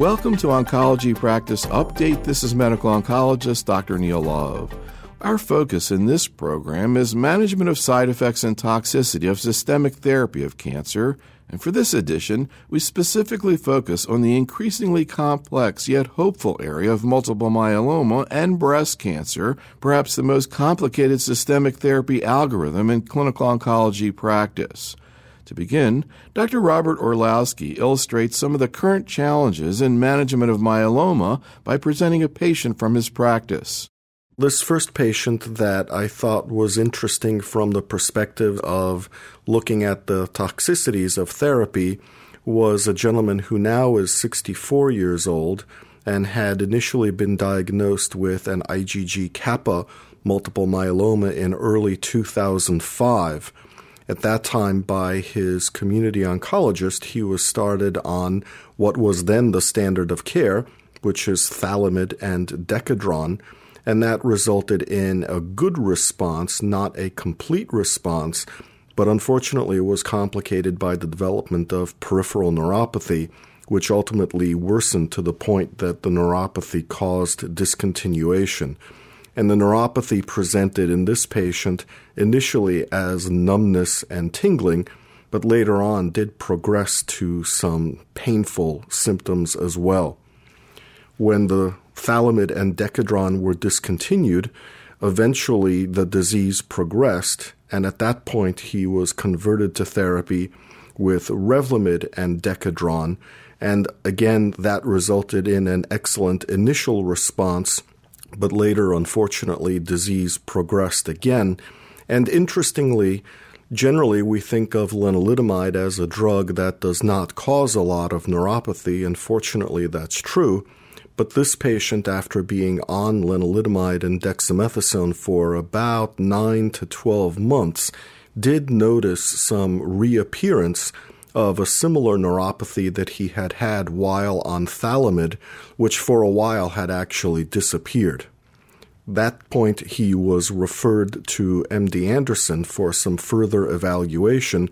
Welcome to Oncology Practice Update. This is medical oncologist Dr. Neil Love. Our focus in this program is management of side effects and toxicity of systemic therapy of cancer. And for this edition, we specifically focus on the increasingly complex yet hopeful area of multiple myeloma and breast cancer, perhaps the most complicated systemic therapy algorithm in clinical oncology practice. To begin, Dr. Robert Orlowski illustrates some of the current challenges in management of myeloma by presenting a patient from his practice. This first patient that I thought was interesting from the perspective of looking at the toxicities of therapy was a gentleman who now is 64 years old and had initially been diagnosed with an IgG kappa multiple myeloma in early 2005. At that time, by his community oncologist, he was started on what was then the standard of care, which is Thalomid and Decadron and that resulted in a good response, not a complete response, but unfortunately it was complicated by the development of peripheral neuropathy, which ultimately worsened to the point that the neuropathy caused discontinuation. And the neuropathy presented in this patient initially as numbness and tingling, but later on did progress to some painful symptoms as well. When the Thalomid and Decadron were discontinued, eventually the disease progressed, and at that point he was converted to therapy with Revlimid and Decadron, and again that resulted in an excellent initial response, but later, unfortunately, disease progressed again. And interestingly, Generally, we think of lenalidomide as a drug that does not cause a lot of neuropathy, and fortunately, that's true. But this patient, after being on lenalidomide and dexamethasone for about 9 to 12 months, did notice some reappearance of a similar neuropathy that he had had while on Thalomid, which for a while had actually disappeared. That point, he was referred to MD Anderson for some further evaluation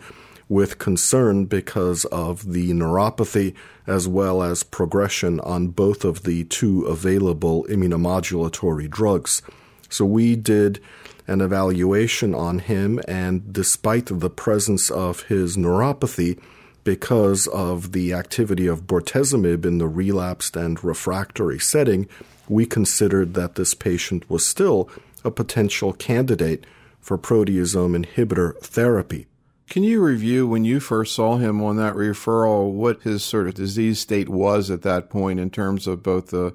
with concern because of the neuropathy as well as progression on both of the two available immunomodulatory drugs. So we did an evaluation on him, and despite the presence of his neuropathy, because of the activity of bortezomib in the relapsed and refractory setting, we considered that this patient was still a potential candidate for proteasome inhibitor therapy. Can you review when you first saw him on that referral what his sort of disease state was at that point in terms of both the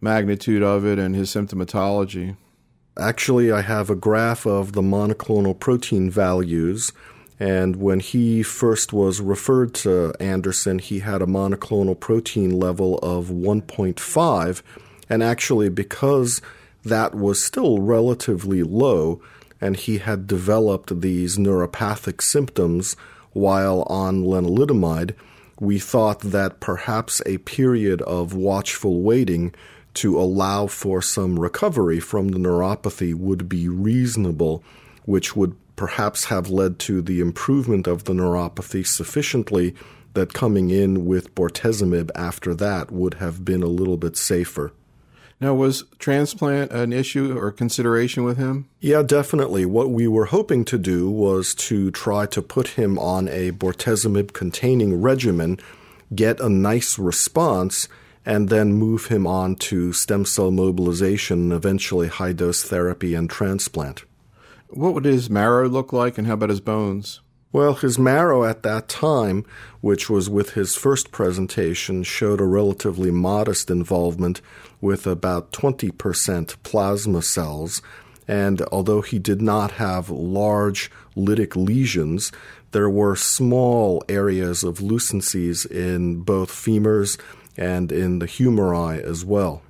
magnitude of it and his symptomatology? Actually, I have a graph of the monoclonal protein values. And when he first was referred to Anderson, he had a monoclonal protein level of 1.5. And actually, because that was still relatively low, and he had developed these neuropathic symptoms while on lenalidomide, we thought that perhaps a period of watchful waiting to allow for some recovery from the neuropathy would be reasonable, which would perhaps have led to the improvement of the neuropathy sufficiently that coming in with bortezomib after that would have been a little bit safer. Now, was transplant an issue or consideration with him? Yeah, definitely. What we were hoping to do was to try to put him on a bortezomib containing regimen, get a nice response, and then move him on to stem cell mobilization, eventually high dose therapy and transplant. What would his marrow look like, and how about his bones? Well, his marrow at that time, which was with his first presentation, showed a relatively modest involvement with about 20% plasma cells. And although he did not have large lytic lesions, there were small areas of lucencies in both femurs and in the humeri as well.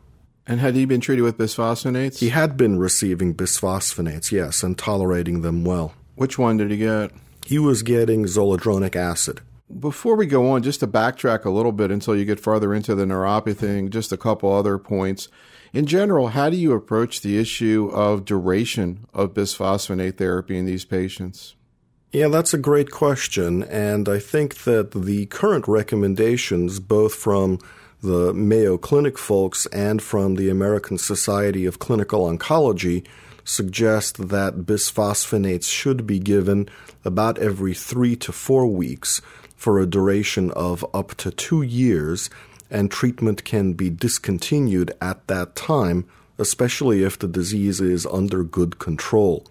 And had he been treated with bisphosphonates? He had been receiving bisphosphonates, yes, and tolerating them well. Which one did he get? He was getting zoledronic acid. Before we go on, just to backtrack a little bit until you get farther into the neuropathy thing, just a couple other points. In general, how do you approach the issue of duration of bisphosphonate therapy in these patients? Yeah, that's a great question. And I think that the current recommendations, both from the Mayo Clinic folks and from the American Society of Clinical Oncology suggest that bisphosphonates should be given about every three to four weeks for a duration of up to two years, and treatment can be discontinued at that time, especially if the disease is under good control.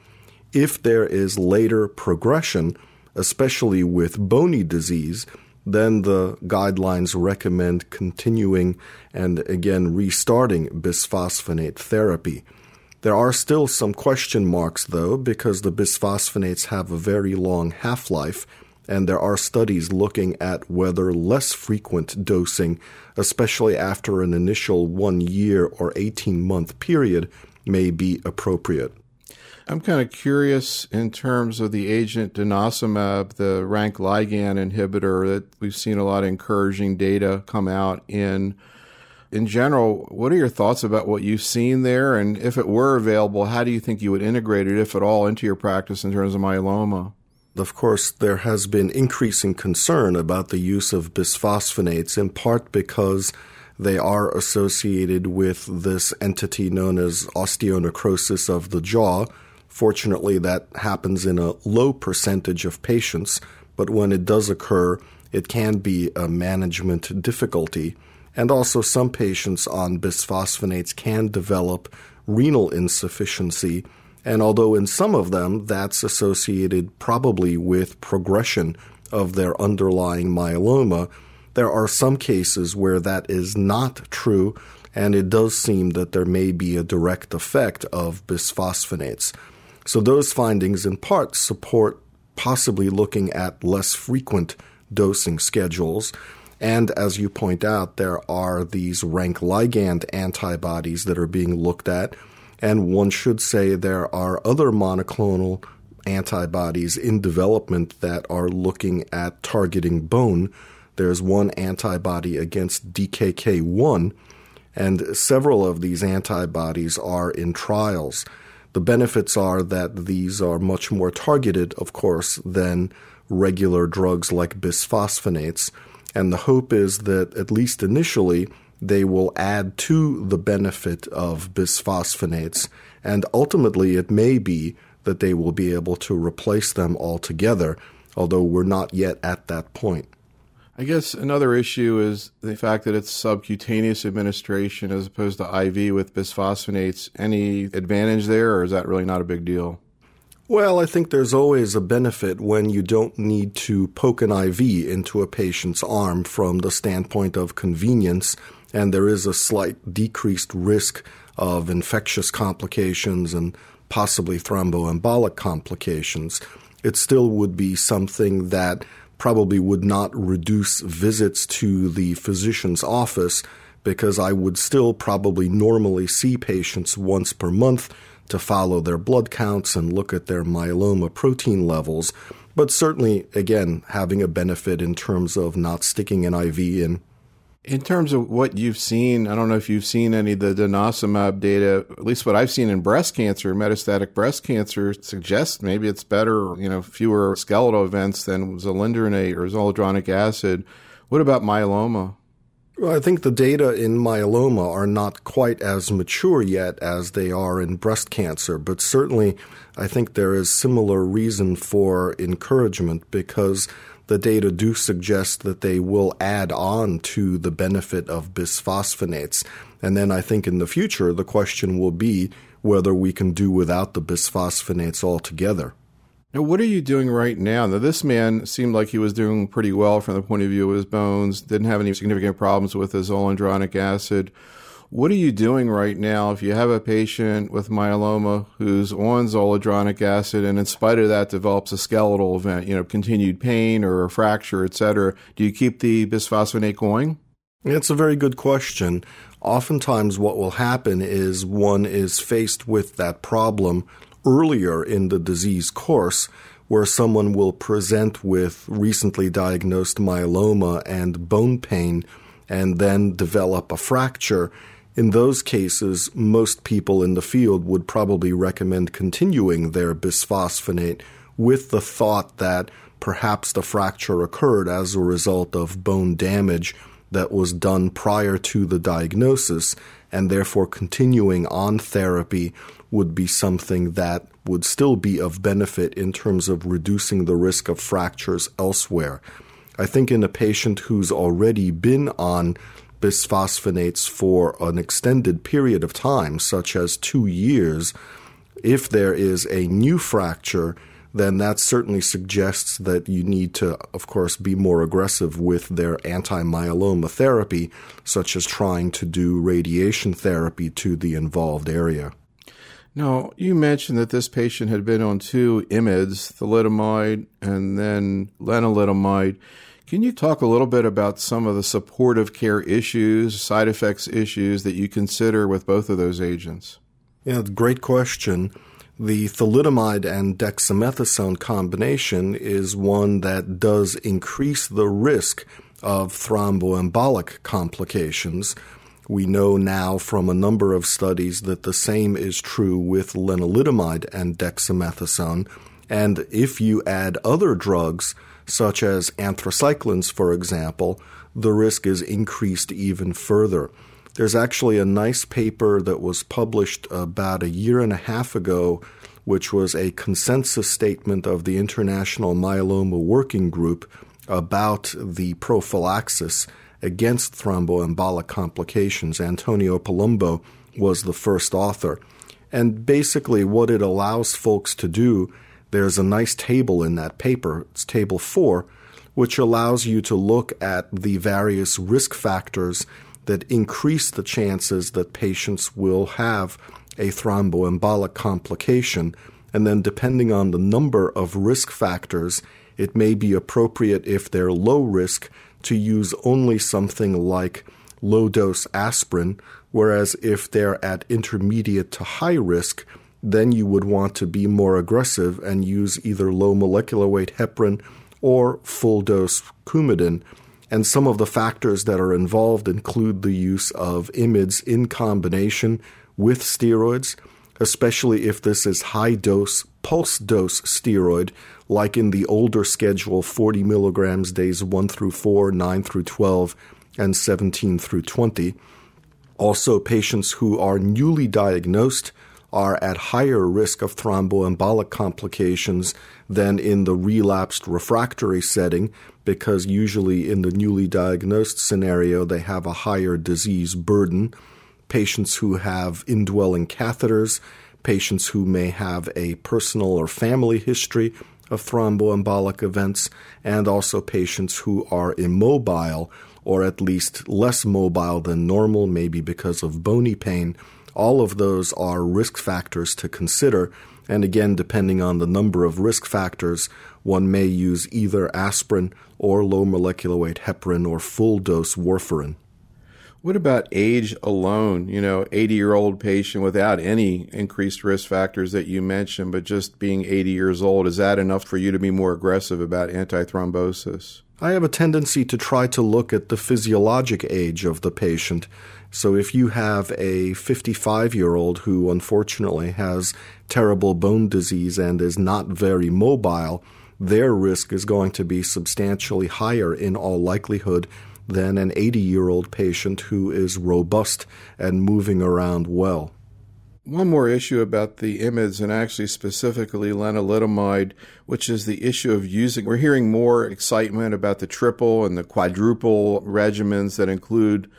If there is later progression, especially with bony disease, then the guidelines recommend continuing and again restarting bisphosphonate therapy. There are still some question marks though, because the bisphosphonates have a very long half life, and there are studies looking at whether less frequent dosing, especially after an initial one year or 18 month period, may be appropriate. I'm kind of curious in terms of the agent denosumab, the rank ligand inhibitor, that we've seen a lot of encouraging data come out in. In general, what are your thoughts about what you've seen there? And if it were available, how do you think you would integrate it, if at all, into your practice in terms of myeloma? Of course, there has been increasing concern about the use of bisphosphonates, in part because they are associated with this entity known as osteonecrosis of the jaw, Fortunately, that happens in a low percentage of patients, but when it does occur, it can be a management difficulty. And also, some patients on bisphosphonates can develop renal insufficiency. And although in some of them that's associated probably with progression of their underlying myeloma, there are some cases where that is not true, and it does seem that there may be a direct effect of bisphosphonates. So those findings in part support possibly looking at less frequent dosing schedules. And as you point out, there are these rank ligand antibodies that are being looked at. And one should say there are other monoclonal antibodies in development that are looking at targeting bone. There's one antibody against DKK1, and several of these antibodies are in trials. The benefits are that these are much more targeted, of course, than regular drugs like bisphosphonates. And the hope is that, at least initially, they will add to the benefit of bisphosphonates. And ultimately, it may be that they will be able to replace them altogether, although we're not yet at that point. I guess another issue is the fact that it's subcutaneous administration as opposed to IV with bisphosphonates. Any advantage there, or is that really not a big deal? Well, I think there's always a benefit when you don't need to poke an IV into a patient's arm from the standpoint of convenience, and there is a slight decreased risk of infectious complications and possibly thromboembolic complications. It still would be something that probably would not reduce visits to the physician's office because I would still probably normally see patients once per month to follow their blood counts and look at their myeloma protein levels. But certainly, again, having a benefit in terms of not sticking an IV in in terms of what you've seen, I don't know if you've seen any of the denosumab data. At least what I've seen in breast cancer, metastatic breast cancer, suggests maybe it's better, you know, fewer skeletal events than zoledronate or zoledronic acid. What about myeloma? Well, I think the data in myeloma are not quite as mature yet as they are in breast cancer, but certainly I think there is similar reason for encouragement because the data do suggest that they will add on to the benefit of bisphosphonates. And then I think in the future, the question will be whether we can do without the bisphosphonates altogether. Now, what are you doing right now? Now, this man seemed like he was doing pretty well from the point of view of his bones, didn't have any significant problems with his zoledronic acid. What are you doing right now if you have a patient with myeloma who's on zoledronic acid and in spite of that develops a skeletal event, you know, continued pain or a fracture, et cetera? Do you keep the bisphosphonate going? It's a very good question. Oftentimes, what will happen is one is faced with that problem earlier in the disease course where someone will present with recently diagnosed myeloma and bone pain and then develop a fracture in those cases, most people in the field would probably recommend continuing their bisphosphonate with the thought that perhaps the fracture occurred as a result of bone damage that was done prior to the diagnosis, and therefore continuing on therapy would be something that would still be of benefit in terms of reducing the risk of fractures elsewhere. I think in a patient who's already been on bisphosphonates for an extended period of time, such as two years, if there is a new fracture, then that certainly suggests that you need to, of course, be more aggressive with their anti myeloma therapy, such as trying to do radiation therapy to the involved area. Now, you mentioned that this patient had been on two IMIDs, thalidomide and then lenalidomide. Can you talk a little bit about some of the supportive care issues, side effects issues that you consider with both of those agents? Yeah, great question. The thalidomide and dexamethasone combination is one that does increase the risk of thromboembolic complications. We know now from a number of studies that the same is true with lenalidomide and dexamethasone. And if you add other drugs, such as anthracyclines, for example, the risk is increased even further. There's actually a nice paper that was published about a year and a half ago, which was a consensus statement of the International Myeloma Working Group about the prophylaxis against thromboembolic complications. Antonio Palumbo was the first author. And basically, what it allows folks to do, there's a nice table in that paper, it's table four, which allows you to look at the various risk factors that increase the chances that patients will have a thromboembolic complication. And then, depending on the number of risk factors, it may be appropriate if they're low risk to use only something like low dose aspirin, whereas if they're at intermediate to high risk, then you would want to be more aggressive and use either low molecular weight heparin or full dose Coumadin and some of the factors that are involved include the use of IMIDs in combination with steroids, especially if this is high dose, pulse dose steroid, like in the older schedule 40 milligrams days 1 through 4, 9 through 12, and 17 through 20. Also, patients who are newly diagnosed are at higher risk of thromboembolic complications than in the relapsed refractory setting because usually in the newly diagnosed scenario they have a higher disease burden. Patients who have indwelling catheters, patients who may have a personal or family history of thromboembolic events, and also patients who are immobile or at least less mobile than normal, maybe because of bony pain all of those are risk factors to consider. And again, depending on the number of risk factors, one may use either aspirin or low molecular weight heparin or full dose warfarin. What about age alone? You know, 80 year old patient without any increased risk factors that you mentioned, but just being 80 years old, is that enough for you to be more aggressive about antithrombosis? I have a tendency to try to look at the physiologic age of the patient so if you have a 55 year old who unfortunately has terrible bone disease and is not very mobile, their risk is going to be substantially higher in all likelihood than an 80 year old patient who is robust and moving around well. One more issue about the IMIDs and actually specifically lenalidomide, which is the issue of using. We're hearing more excitement about the triple and the quadruple regimens that include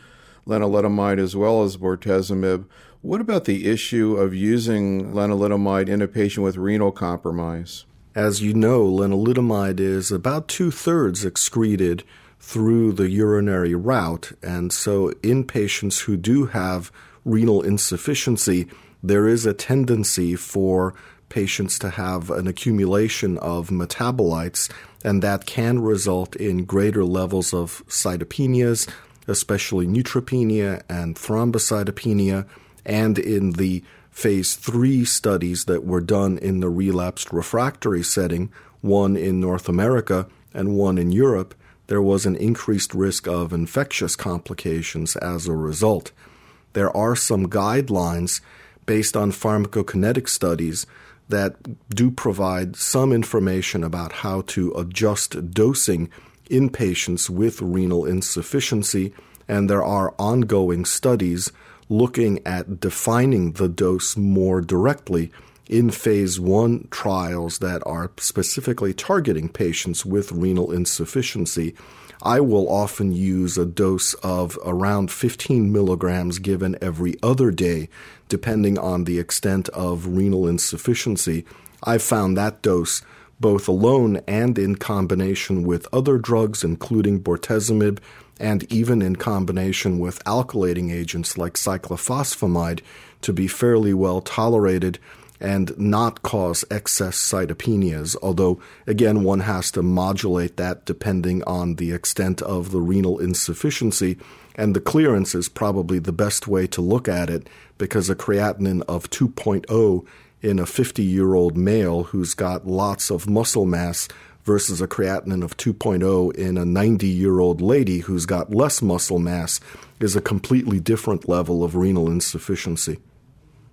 lenalidomide as well as bortezomib. What about the issue of using lenalidomide in a patient with renal compromise? As you know, lenalidomide is about two thirds excreted through the urinary route, and so in patients who do have renal insufficiency, there is a tendency for patients to have an accumulation of metabolites, and that can result in greater levels of cytopenias, especially neutropenia and thrombocytopenia, and in the phase three studies that were done in the relapsed refractory setting, one in North America and one in Europe, there was an increased risk of infectious complications as a result. There are some guidelines based on pharmacokinetic studies that do provide some information about how to adjust dosing in patients with renal insufficiency, and there are ongoing studies looking at defining the dose more directly in phase one trials that are specifically targeting patients with renal insufficiency. I will often use a dose of around 15 milligrams given every other day, depending on the extent of renal insufficiency. I've found that dose both alone and in combination with other drugs, including bortezomib, and even in combination with alkylating agents like cyclophosphamide, to be fairly well tolerated and not cause excess cytopenias, although again one has to modulate that depending on the extent of the renal insufficiency, and the clearance is probably the best way to look at it because a creatinine of 2.0 in a 50 year old male who's got lots of muscle mass versus a creatinine of 2.0 in a 90 year old lady who's got less muscle mass is a completely different level of renal insufficiency.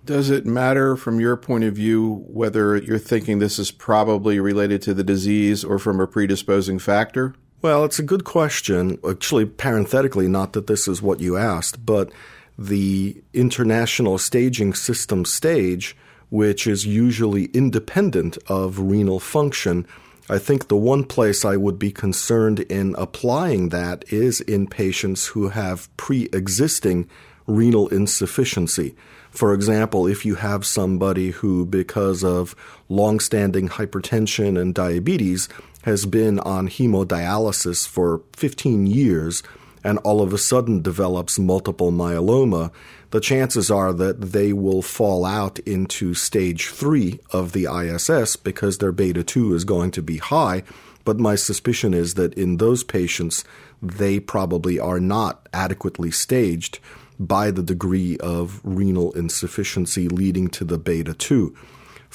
Does it matter from your point of view whether you're thinking this is probably related to the disease or from a predisposing factor? Well, it's a good question. Actually, parenthetically, not that this is what you asked, but the International Staging System stage, which is usually independent of renal function, I think the one place I would be concerned in applying that is in patients who have pre existing renal insufficiency. For example, if you have somebody who, because of long-standing hypertension and diabetes, has been on hemodialysis for 15 years and all of a sudden develops multiple myeloma, the chances are that they will fall out into stage three of the ISS because their beta 2 is going to be high. But my suspicion is that in those patients, they probably are not adequately staged by the degree of renal insufficiency leading to the beta 2.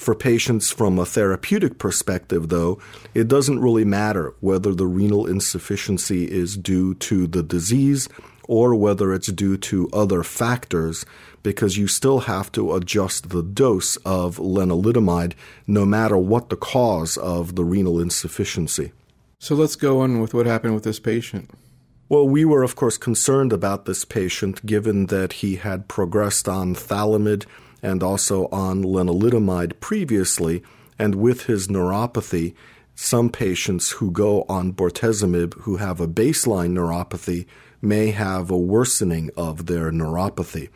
For patients from a therapeutic perspective, though, it doesn't really matter whether the renal insufficiency is due to the disease or whether it's due to other factors, because you still have to adjust the dose of lenalidomide no matter what the cause of the renal insufficiency. So let's go on with what happened with this patient. Well, we were, of course, concerned about this patient given that he had progressed on Thalomid and also on lenalidomide previously, and with his neuropathy, some patients who go on bortezomib who have a baseline neuropathy may have a worsening of their neuropathy.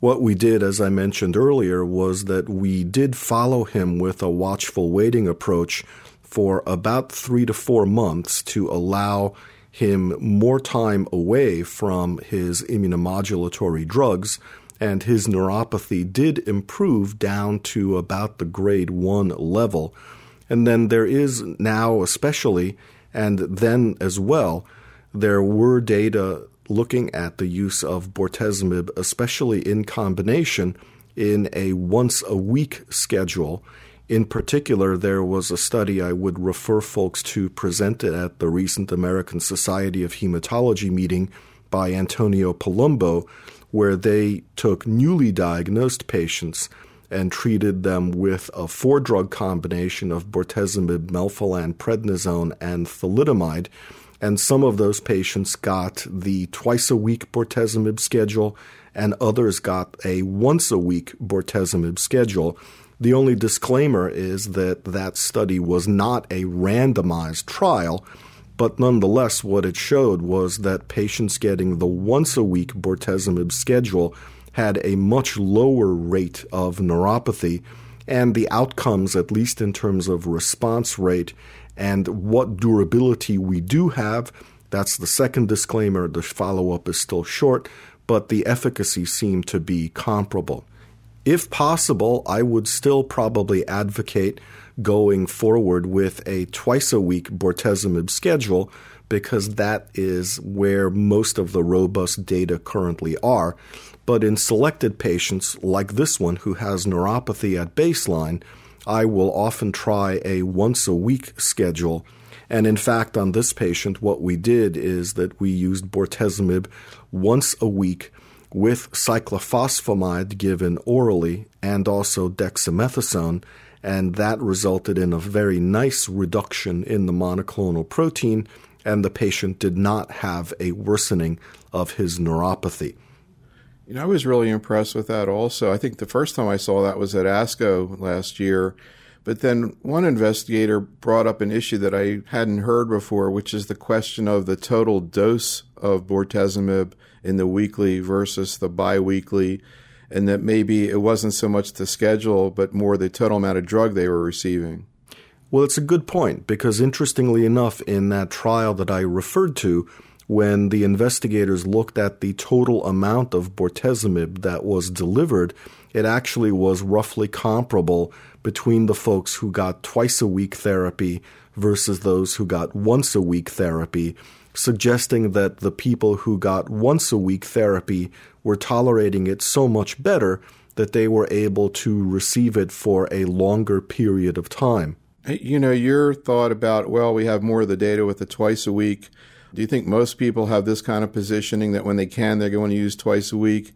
What we did, as I mentioned earlier, was that we did follow him with a watchful waiting approach for about three to four months to allow him more time away from his immunomodulatory drugs, and his neuropathy did improve down to about the grade 1 level. And then there is now, especially, and then as well, there were data looking at the use of bortezomib, especially in combination in a once a week schedule in particular, there was a study I would refer folks to presented at the recent American Society of Hematology meeting by Antonio Palumbo, where they took newly diagnosed patients and treated them with a four drug combination of bortezomib, melphalan, prednisone, and thalidomide. And some of those patients got the twice a week bortezomib schedule, and others got a once a week bortezomib schedule. The only disclaimer is that that study was not a randomized trial, but nonetheless, what it showed was that patients getting the once a week bortezomib schedule had a much lower rate of neuropathy, and the outcomes, at least in terms of response rate and what durability we do have, that's the second disclaimer. The follow up is still short, but the efficacy seemed to be comparable. If possible, I would still probably advocate going forward with a twice a week bortezomib schedule because that is where most of the robust data currently are. But in selected patients like this one who has neuropathy at baseline, I will often try a once a week schedule. And in fact, on this patient, what we did is that we used bortezomib once a week with cyclophosphamide given orally and also dexamethasone, and that resulted in a very nice reduction in the monoclonal protein and the patient did not have a worsening of his neuropathy. You know, I was really impressed with that also. I think the first time I saw that was at ASCO last year. But then one investigator brought up an issue that I hadn't heard before, which is the question of the total dose of bortezomib in the weekly versus the biweekly, and that maybe it wasn't so much the schedule, but more the total amount of drug they were receiving. Well, it's a good point because interestingly enough, in that trial that I referred to, when the investigators looked at the total amount of bortezomib that was delivered, it actually was roughly comparable between the folks who got twice a week therapy versus those who got once a week therapy, suggesting that the people who got once a week therapy were tolerating it so much better that they were able to receive it for a longer period of time. You know, your thought about, well, we have more of the data with the twice a week do you think most people have this kind of positioning that when they can, they're going to use twice a week?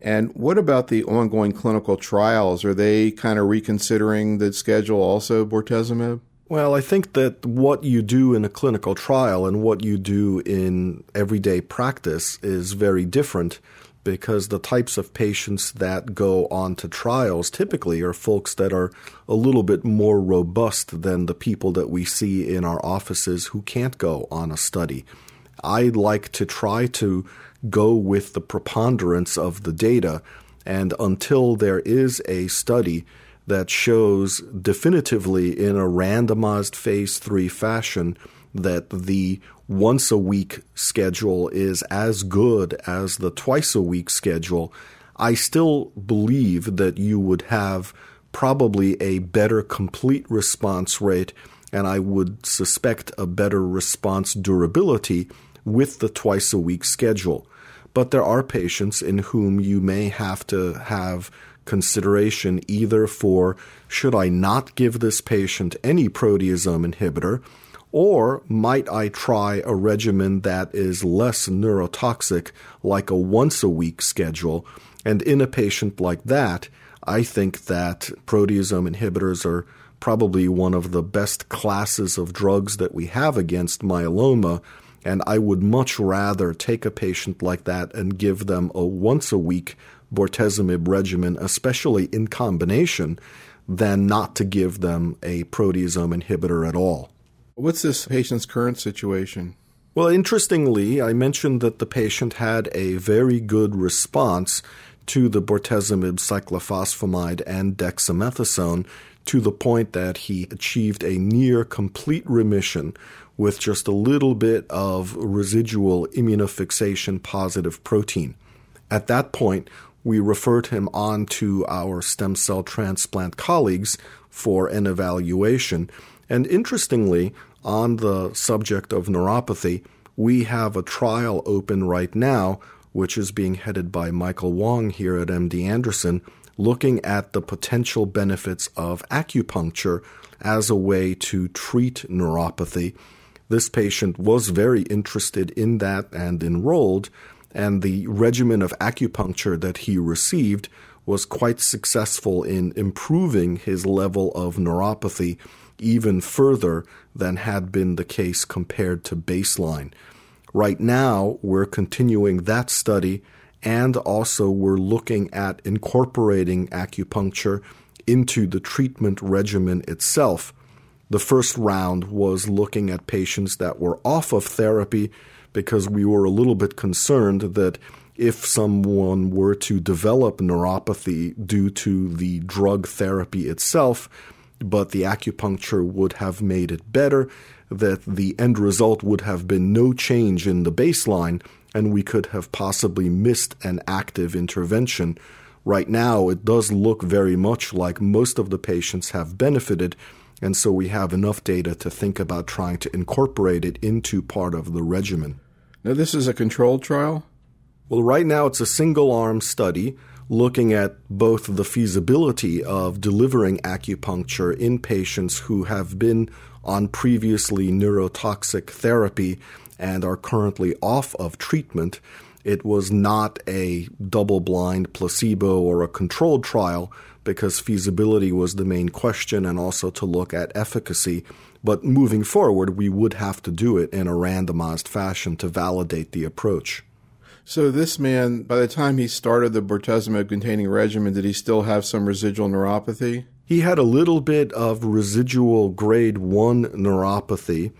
And what about the ongoing clinical trials? Are they kind of reconsidering the schedule also, bortezomib? Well, I think that what you do in a clinical trial and what you do in everyday practice is very different because the types of patients that go on to trials typically are folks that are a little bit more robust than the people that we see in our offices who can't go on a study. I like to try to go with the preponderance of the data, and until there is a study that shows definitively in a randomized phase 3 fashion that the once a week schedule is as good as the twice a week schedule, I still believe that you would have probably a better complete response rate, and I would suspect a better response durability with the twice a week schedule. But there are patients in whom you may have to have consideration either for should I not give this patient any proteasome inhibitor or might I try a regimen that is less neurotoxic, like a once a week schedule? And in a patient like that, I think that proteasome inhibitors are probably one of the best classes of drugs that we have against myeloma. And I would much rather take a patient like that and give them a once a week bortezomib regimen, especially in combination, than not to give them a proteasome inhibitor at all. What's this patient's current situation? Well, interestingly, I mentioned that the patient had a very good response to the bortezomib cyclophosphamide and dexamethasone to the point that he achieved a near complete remission with just a little bit of residual immunofixation positive protein. At that point, we referred him on to our stem cell transplant colleagues for an evaluation. And interestingly, on the subject of neuropathy, we have a trial open right now, which is being headed by Michael Wong here at MD Anderson, looking at the potential benefits of acupuncture as a way to treat neuropathy. This patient was very interested in that and enrolled, and the regimen of acupuncture that he received was quite successful in improving his level of neuropathy even further than had been the case compared to baseline. Right now, we're continuing that study and also we're looking at incorporating acupuncture into the treatment regimen itself. The first round was looking at patients that were off of therapy because we were a little bit concerned that if someone were to develop neuropathy due to the drug therapy itself, but the acupuncture would have made it better, that the end result would have been no change in the baseline, and we could have possibly missed an active intervention. Right now, it does look very much like most of the patients have benefited, and so we have enough data to think about trying to incorporate it into part of the regimen. Now, this is a controlled trial? Well, right now it's a single arm study looking at both the feasibility of delivering acupuncture in patients who have been on previously neurotoxic therapy and are currently off of treatment, It was not a double blind placebo or a controlled trial because feasibility was the main question and also to look at efficacy. But moving forward, we would have to do it in a randomized fashion to validate the approach. So this man, by the time he started the bortezomib containing regimen, did he still have some residual neuropathy? He had a little bit of residual grade 1 neuropathy.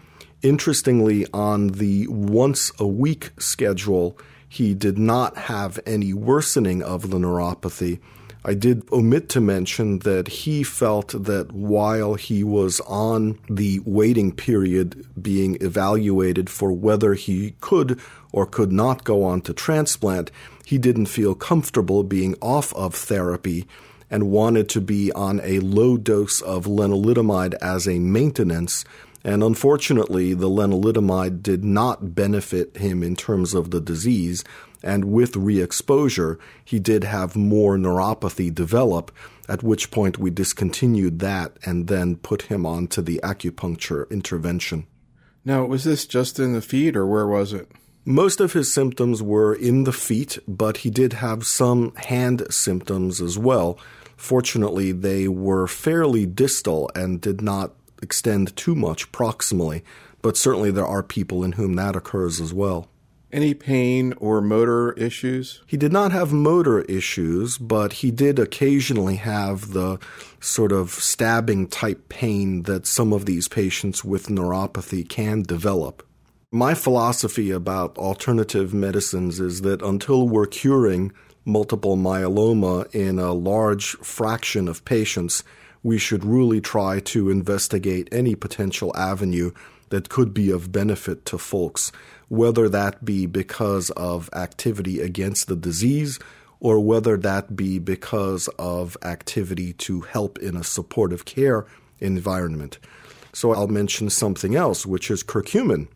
Interestingly, on the once a week schedule, he did not have any worsening of the neuropathy. I did omit to mention that he felt that while he was on the waiting period being evaluated for whether he could or could not go on to transplant, he didn't feel comfortable being off of therapy and wanted to be on a low dose of lenalidomide as a maintenance. And unfortunately, the lenalidomide did not benefit him in terms of the disease. And with re exposure, he did have more neuropathy develop, at which point we discontinued that and then put him onto the acupuncture intervention. Now, was this just in the feet or where was it? Most of his symptoms were in the feet, but he did have some hand symptoms as well. Fortunately, they were fairly distal and did not extend too much proximally, but certainly there are people in whom that occurs as well. Any pain or motor issues? He did not have motor issues, but he did occasionally have the sort of stabbing type pain that some of these patients with neuropathy can develop. My philosophy about alternative medicines is that until we're curing multiple myeloma in a large fraction of patients, we should really try to investigate any potential avenue that could be of benefit to folks, whether that be because of activity against the disease or whether that be because of activity to help in a supportive care environment. So I'll mention something else, which is curcumin.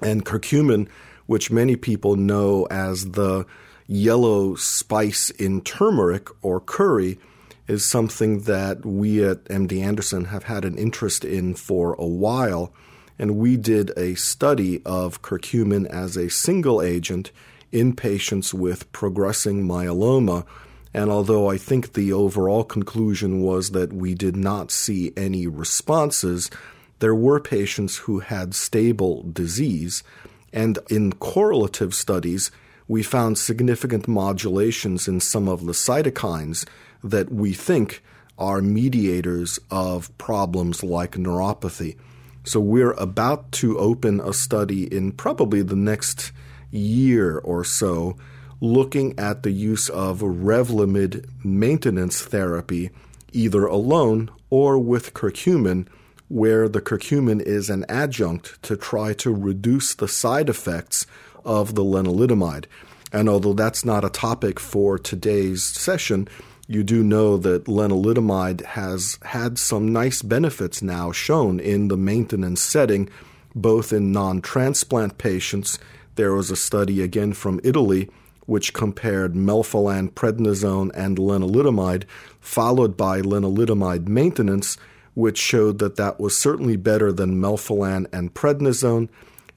And curcumin, which many people know as the yellow spice in turmeric or curry, is something that we at MD Anderson have had an interest in for a while. And we did a study of curcumin as a single agent in patients with progressing myeloma. And although I think the overall conclusion was that we did not see any responses, there were patients who had stable disease, and in correlative studies, we found significant modulations in some of the cytokines that we think are mediators of problems like neuropathy. So we're about to open a study in probably the next year or so looking at the use of Revlimid maintenance therapy either alone or with curcumin where the curcumin is an adjunct to try to reduce the side effects of the lenalidomide. And although that's not a topic for today's session, you do know that lenalidomide has had some nice benefits now shown in the maintenance setting, both in non transplant patients. There was a study again from Italy which compared melphalan, prednisone, and lenalidomide, followed by lenalidomide maintenance which showed that that was certainly better than melphalan and prednisone,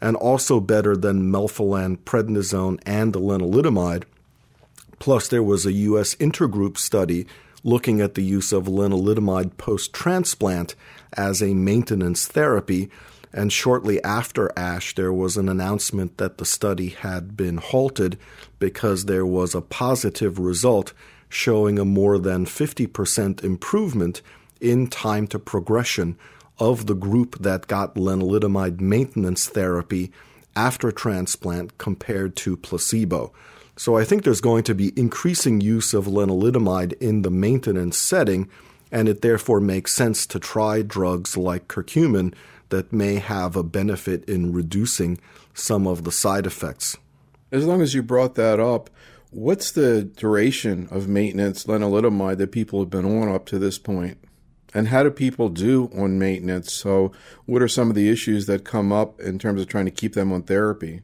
and also better than melphalan, prednisone, and lenalidomide. Plus, there was a U.S. intergroup study looking at the use of lenalidomide post transplant as a maintenance therapy. And shortly after ASH, there was an announcement that the study had been halted because there was a positive result showing a more than 50% improvement in time to progression of the group that got lenalidomide maintenance therapy after transplant compared to placebo. So I think there's going to be increasing use of lenalidomide in the maintenance setting, and it therefore makes sense to try drugs like curcumin that may have a benefit in reducing some of the side effects. As long as you brought that up, what's the duration of maintenance lenalidomide that people have been on up to this point? and how do people do on maintenance? So, what are some of the issues that come up in terms of trying to keep them on therapy?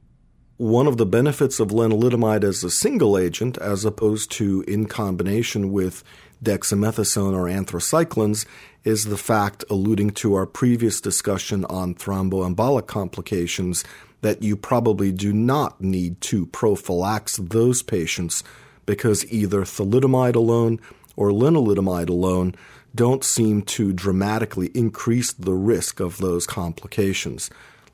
One of the benefits of lenalidomide as a single agent, as opposed to in combination with dexamethasone or anthracyclines, is the fact, alluding to our previous discussion on thromboembolic complications, that you probably do not need to prophylax those patients because either thalidomide alone or lenalidomide alone don't seem to dramatically increase the risk of those complications.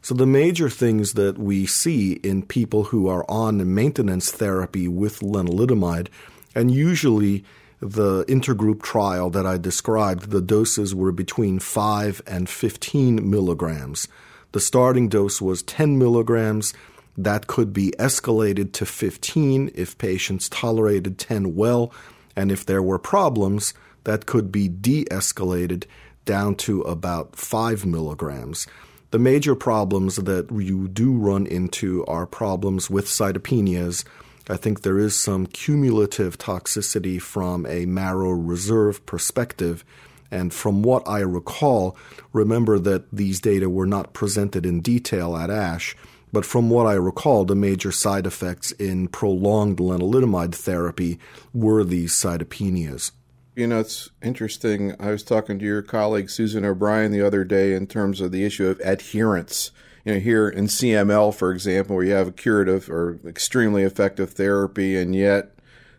So, the major things that we see in people who are on maintenance therapy with lenalidomide, and usually the intergroup trial that I described, the doses were between 5 and 15 milligrams. The starting dose was 10 milligrams. That could be escalated to 15 if patients tolerated 10 well, and if there were problems, that could be de escalated down to about 5 milligrams. The major problems that you do run into are problems with cytopenias. I think there is some cumulative toxicity from a marrow reserve perspective. And from what I recall, remember that these data were not presented in detail at ASH, but from what I recall, the major side effects in prolonged lenalidomide therapy were these cytopenias. You know, it's interesting. I was talking to your colleague Susan O'Brien the other day in terms of the issue of adherence. You know, here in CML, for example, where you have a curative or extremely effective therapy, and yet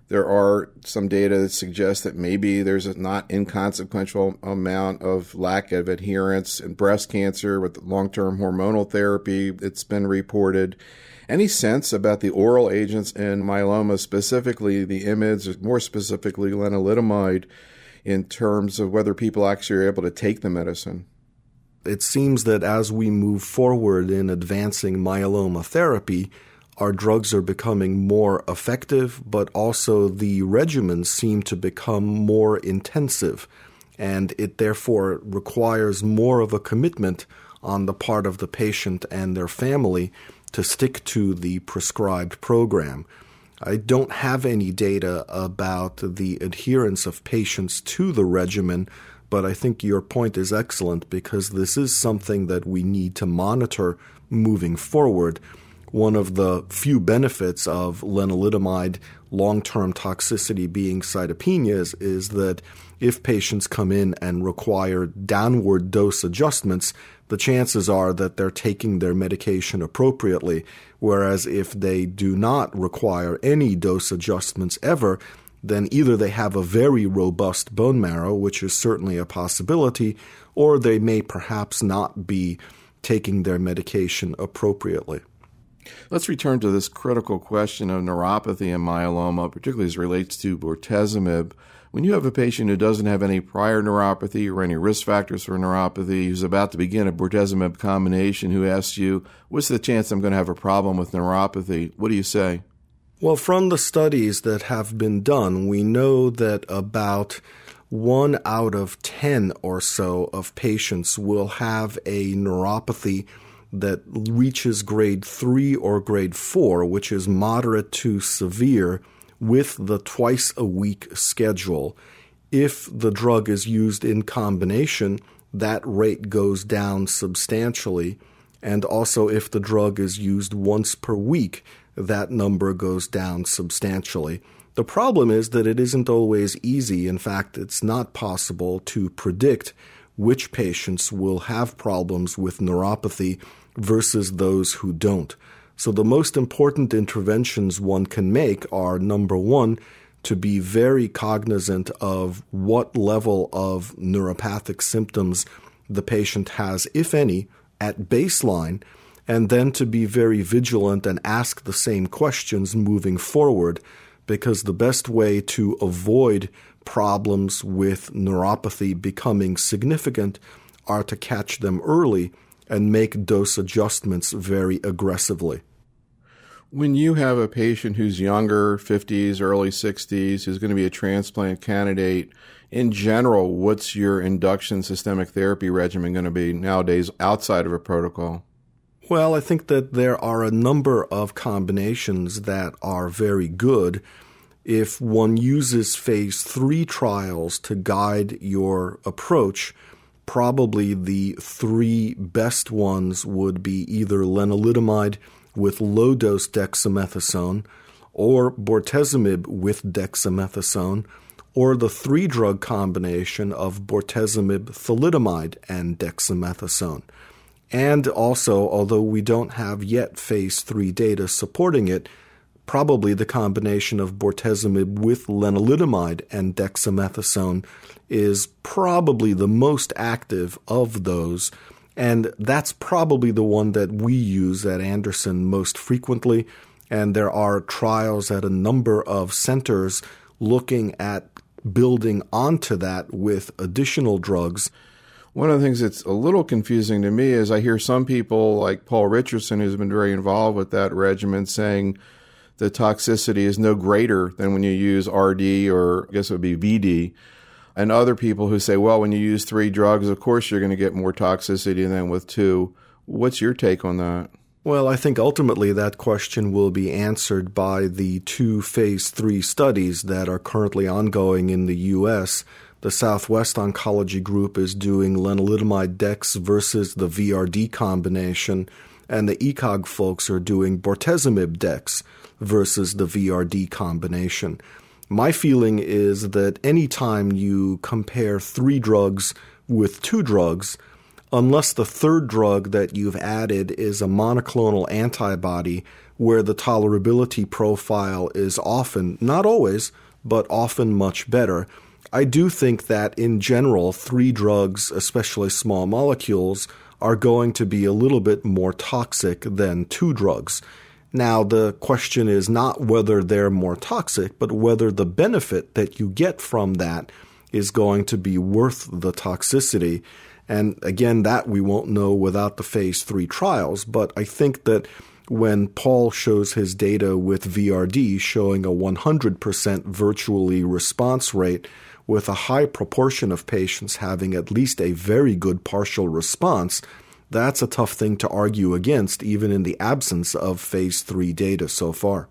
there are some data that suggests that maybe there's a not inconsequential amount of lack of adherence in breast cancer with long term hormonal therapy. It's been reported. Any sense about the oral agents in myeloma, specifically the IMiDs, more specifically lenalidomide, in terms of whether people actually are able to take the medicine? It seems that as we move forward in advancing myeloma therapy, our drugs are becoming more effective, but also the regimens seem to become more intensive. And it therefore requires more of a commitment on the part of the patient and their family to stick to the prescribed program. I don't have any data about the adherence of patients to the regimen, but I think your point is excellent because this is something that we need to monitor moving forward. One of the few benefits of lenalidomide long term toxicity being cytopenias is that if patients come in and require downward dose adjustments, the chances are that they're taking their medication appropriately. Whereas if they do not require any dose adjustments ever, then either they have a very robust bone marrow, which is certainly a possibility, or they may perhaps not be taking their medication appropriately. Let's return to this critical question of neuropathy and myeloma, particularly as it relates to bortezomib. When you have a patient who doesn't have any prior neuropathy or any risk factors for neuropathy, who's about to begin a bortezomib combination, who asks you, What's the chance I'm going to have a problem with neuropathy? What do you say? Well, from the studies that have been done, we know that about one out of 10 or so of patients will have a neuropathy that reaches grade 3 or grade 4, which is moderate to severe with the twice a week schedule. If the drug is used in combination, that rate goes down substantially. And also, if the drug is used once per week, that number goes down substantially. The problem is that it isn't always easy. In fact, it's not possible to predict which patients will have problems with neuropathy versus those who don't. So the most important interventions one can make are number one, to be very cognizant of what level of neuropathic symptoms the patient has, if any, at baseline, and then to be very vigilant and ask the same questions moving forward, because the best way to avoid problems with neuropathy becoming significant are to catch them early and make dose adjustments very aggressively. When you have a patient who's younger, 50s, early 60s, who's going to be a transplant candidate, in general, what's your induction systemic therapy regimen going to be nowadays outside of a protocol? Well, I think that there are a number of combinations that are very good. If one uses phase three trials to guide your approach, probably the three best ones would be either lenalidomide with low dose dexamethasone, or bortezomib with dexamethasone, or the three drug combination of bortezomib, thalidomide, and dexamethasone. And also, although we don't have yet phase 3 data supporting it, probably the combination of bortezomib with lenalidomide and dexamethasone is probably the most active of those. And that's probably the one that we use at Anderson most frequently. And there are trials at a number of centers looking at building onto that with additional drugs. One of the things that's a little confusing to me is I hear some people like Paul Richardson, who's been very involved with that regimen, saying the toxicity is no greater than when you use RD or I guess it would be VD. And other people who say, well, when you use three drugs, of course you're going to get more toxicity than with two. What's your take on that? Well, I think ultimately that question will be answered by the two phase three studies that are currently ongoing in the U.S. The Southwest Oncology Group is doing lenalidomide dex versus the VRD combination, and the ECOG folks are doing bortezomib dex versus the VRD combination. My feeling is that anytime you compare three drugs with two drugs, unless the third drug that you've added is a monoclonal antibody where the tolerability profile is often, not always, but often much better. I do think that in general, three drugs, especially small molecules, are going to be a little bit more toxic than two drugs. Now, the question is not whether they're more toxic, but whether the benefit that you get from that is going to be worth the toxicity. And again, that we won't know without the phase three trials. But I think that when Paul shows his data with VRD showing a 100% virtually response rate with a high proportion of patients having at least a very good partial response, that's a tough thing to argue against, even in the absence of phase three data so far.